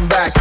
come back.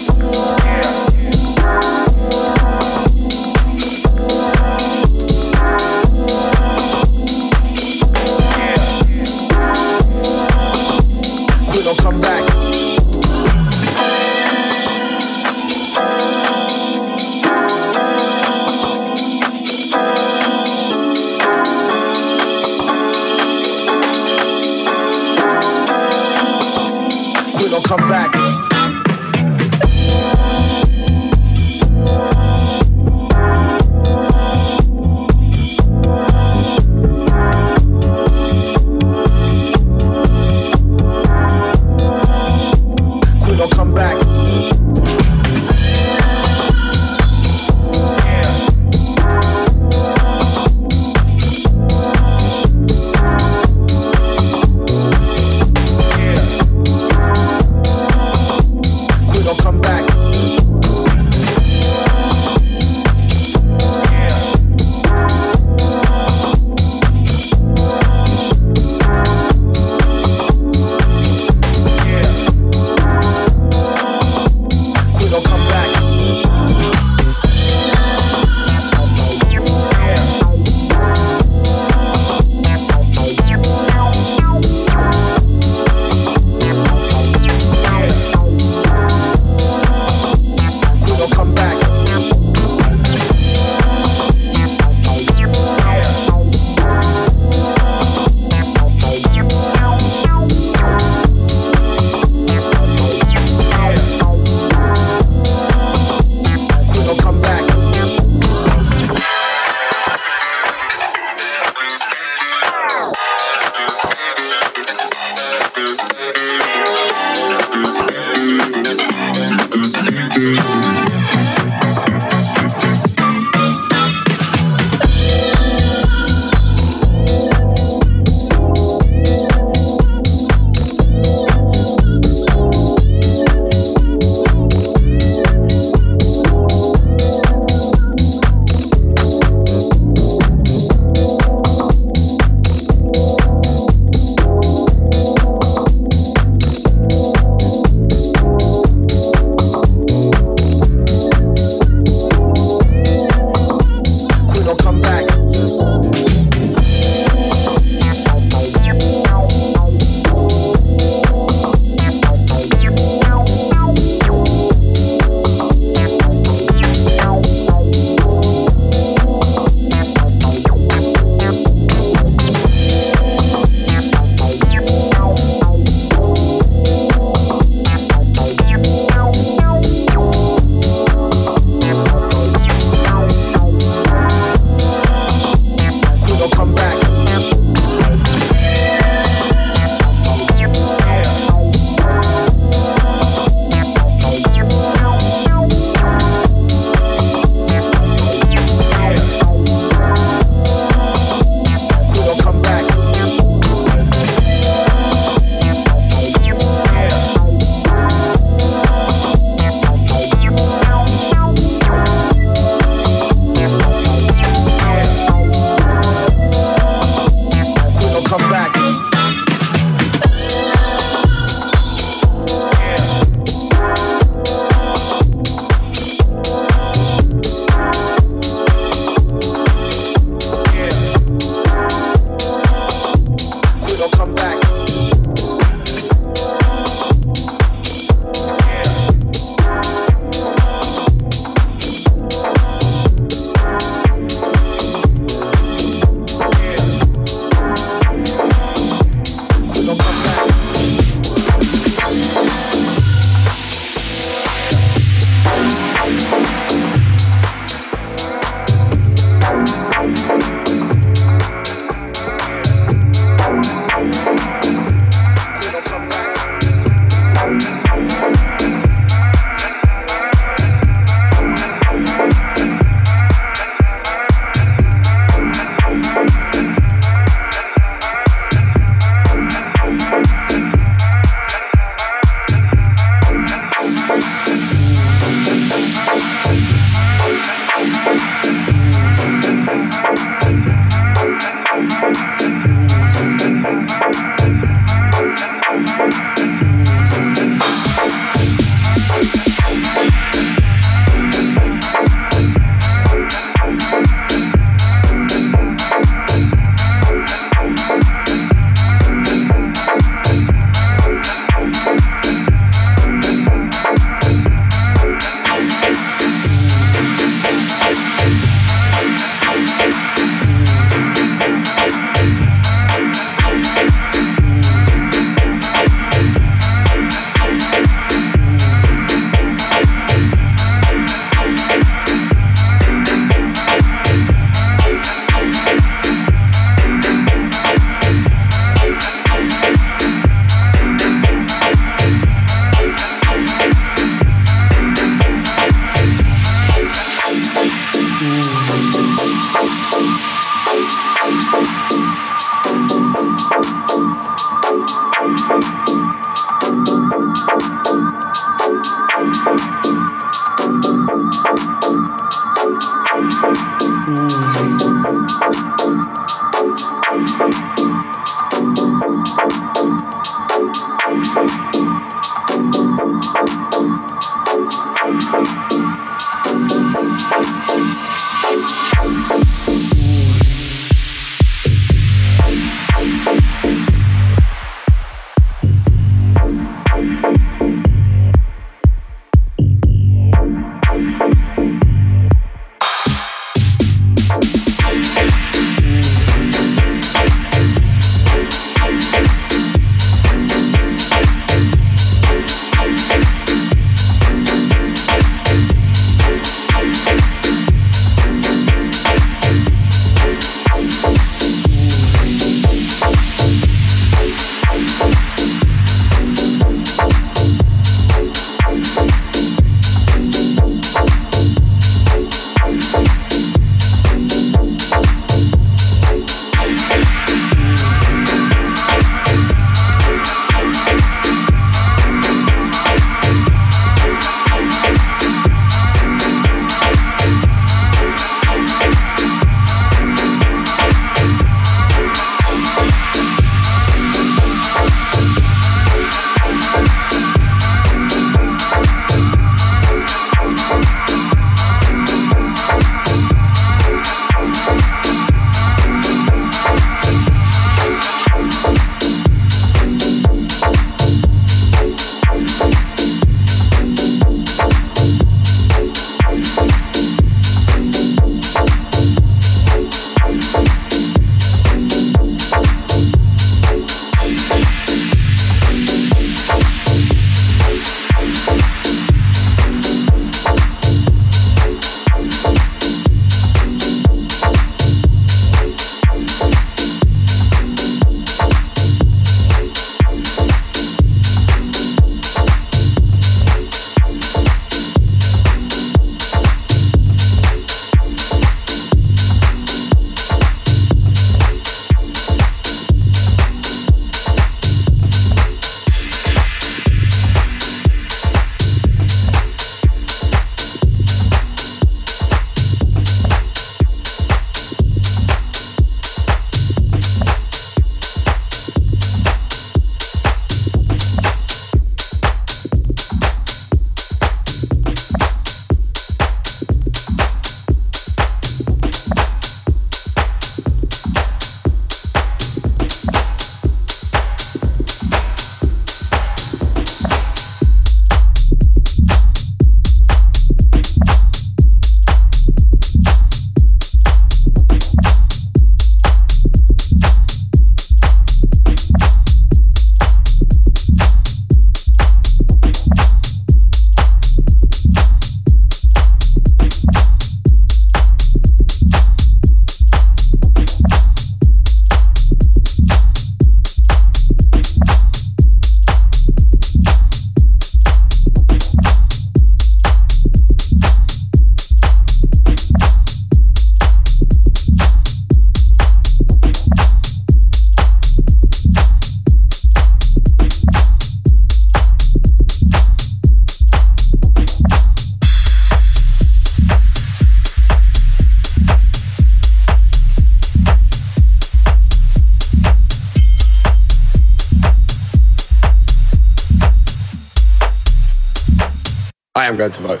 Going to vote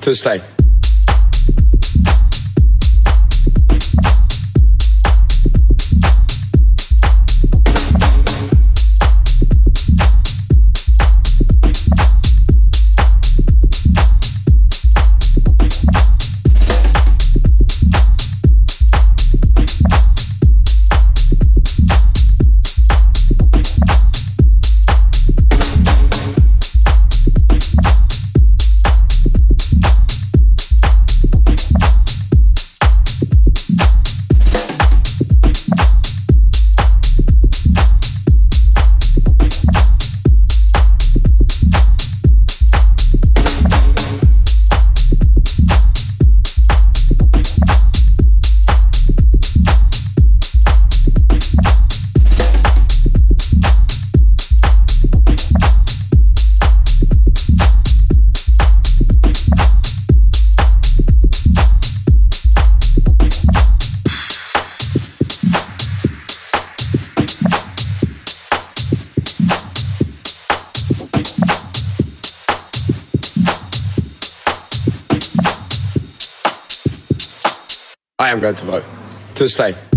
to stay. Going to vote to stay.